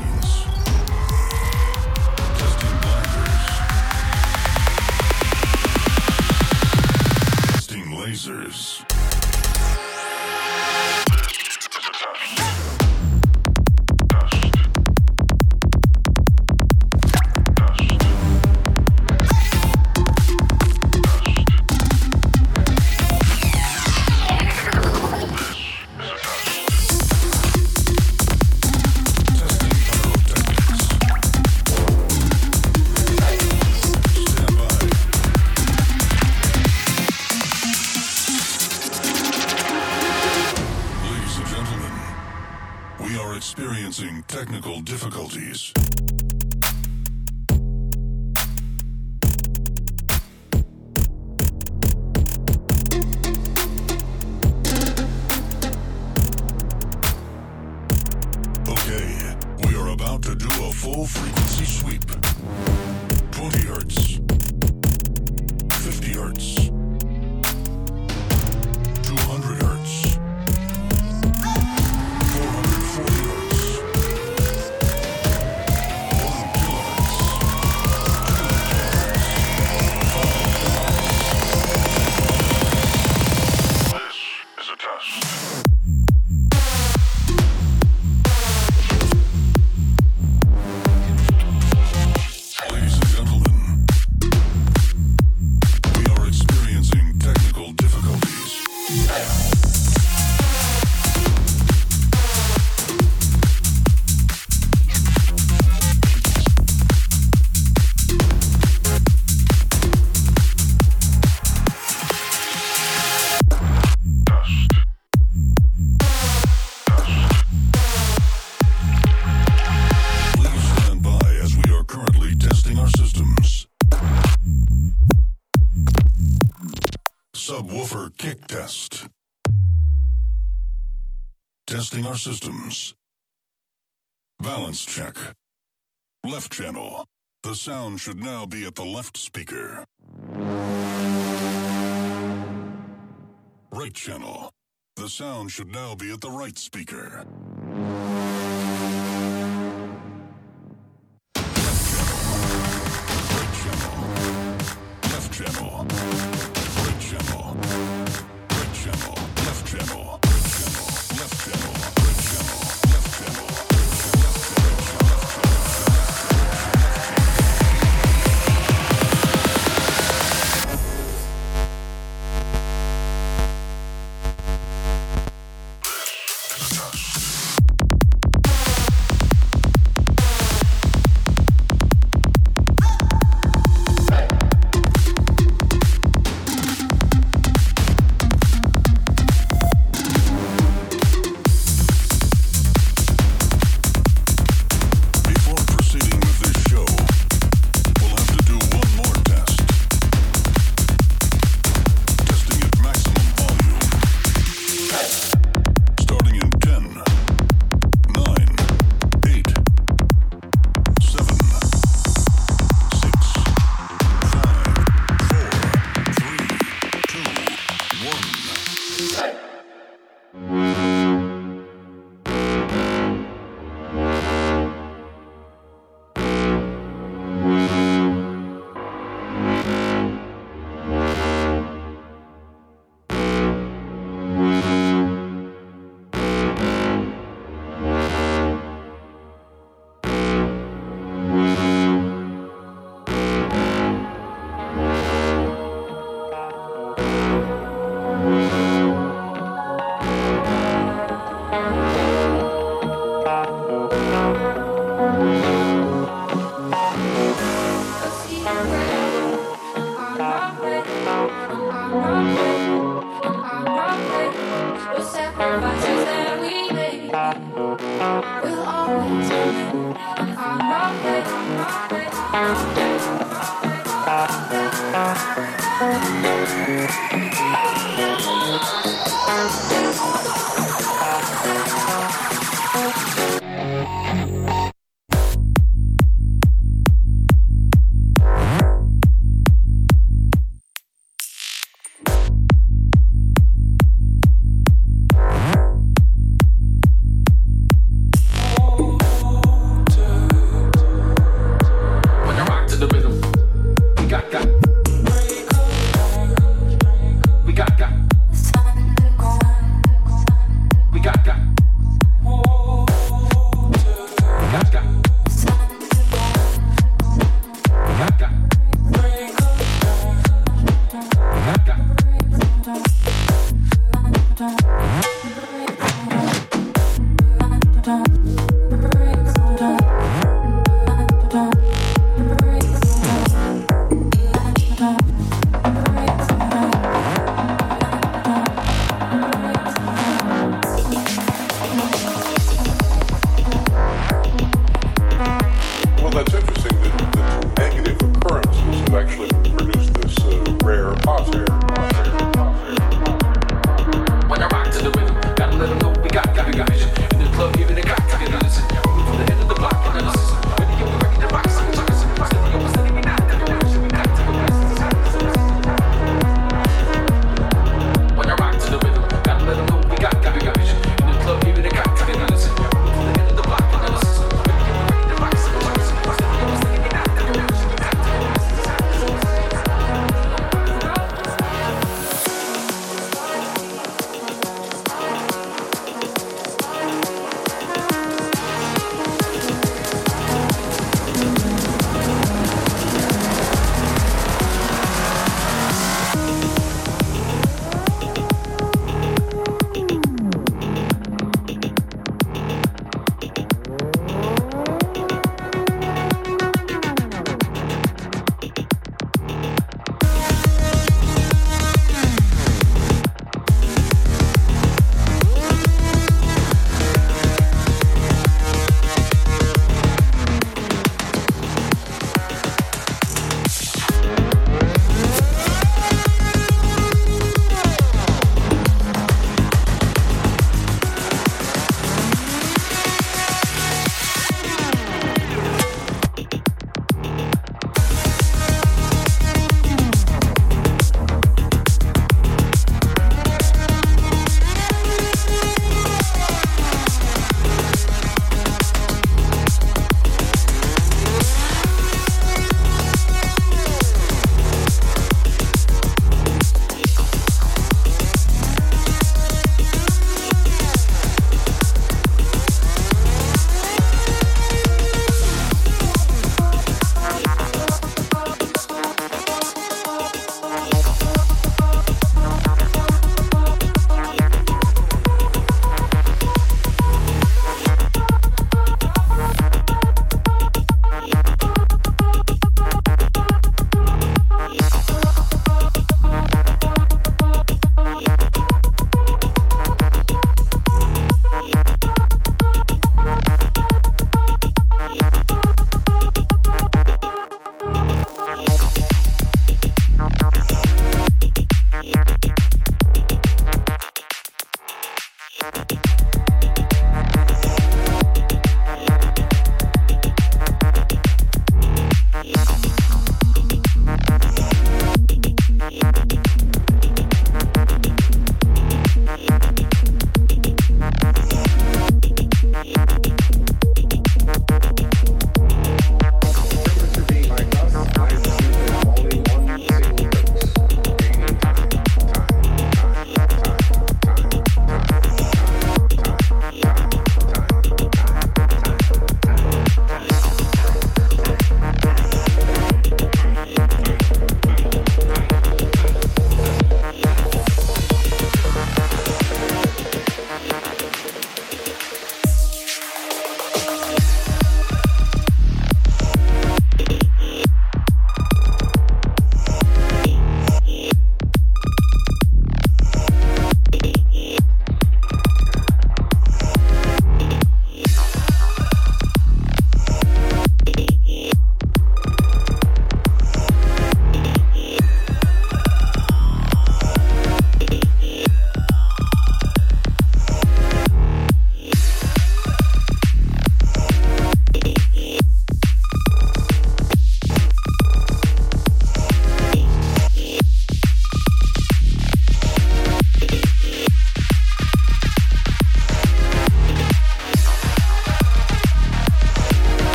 Testing our systems. Balance check. Left channel. The sound should now be at the left speaker. Right channel. The sound should now be at the right speaker. Left channel. Right channel. Right channel. Left channel.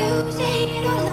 You say it all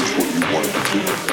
is what you wanted to do.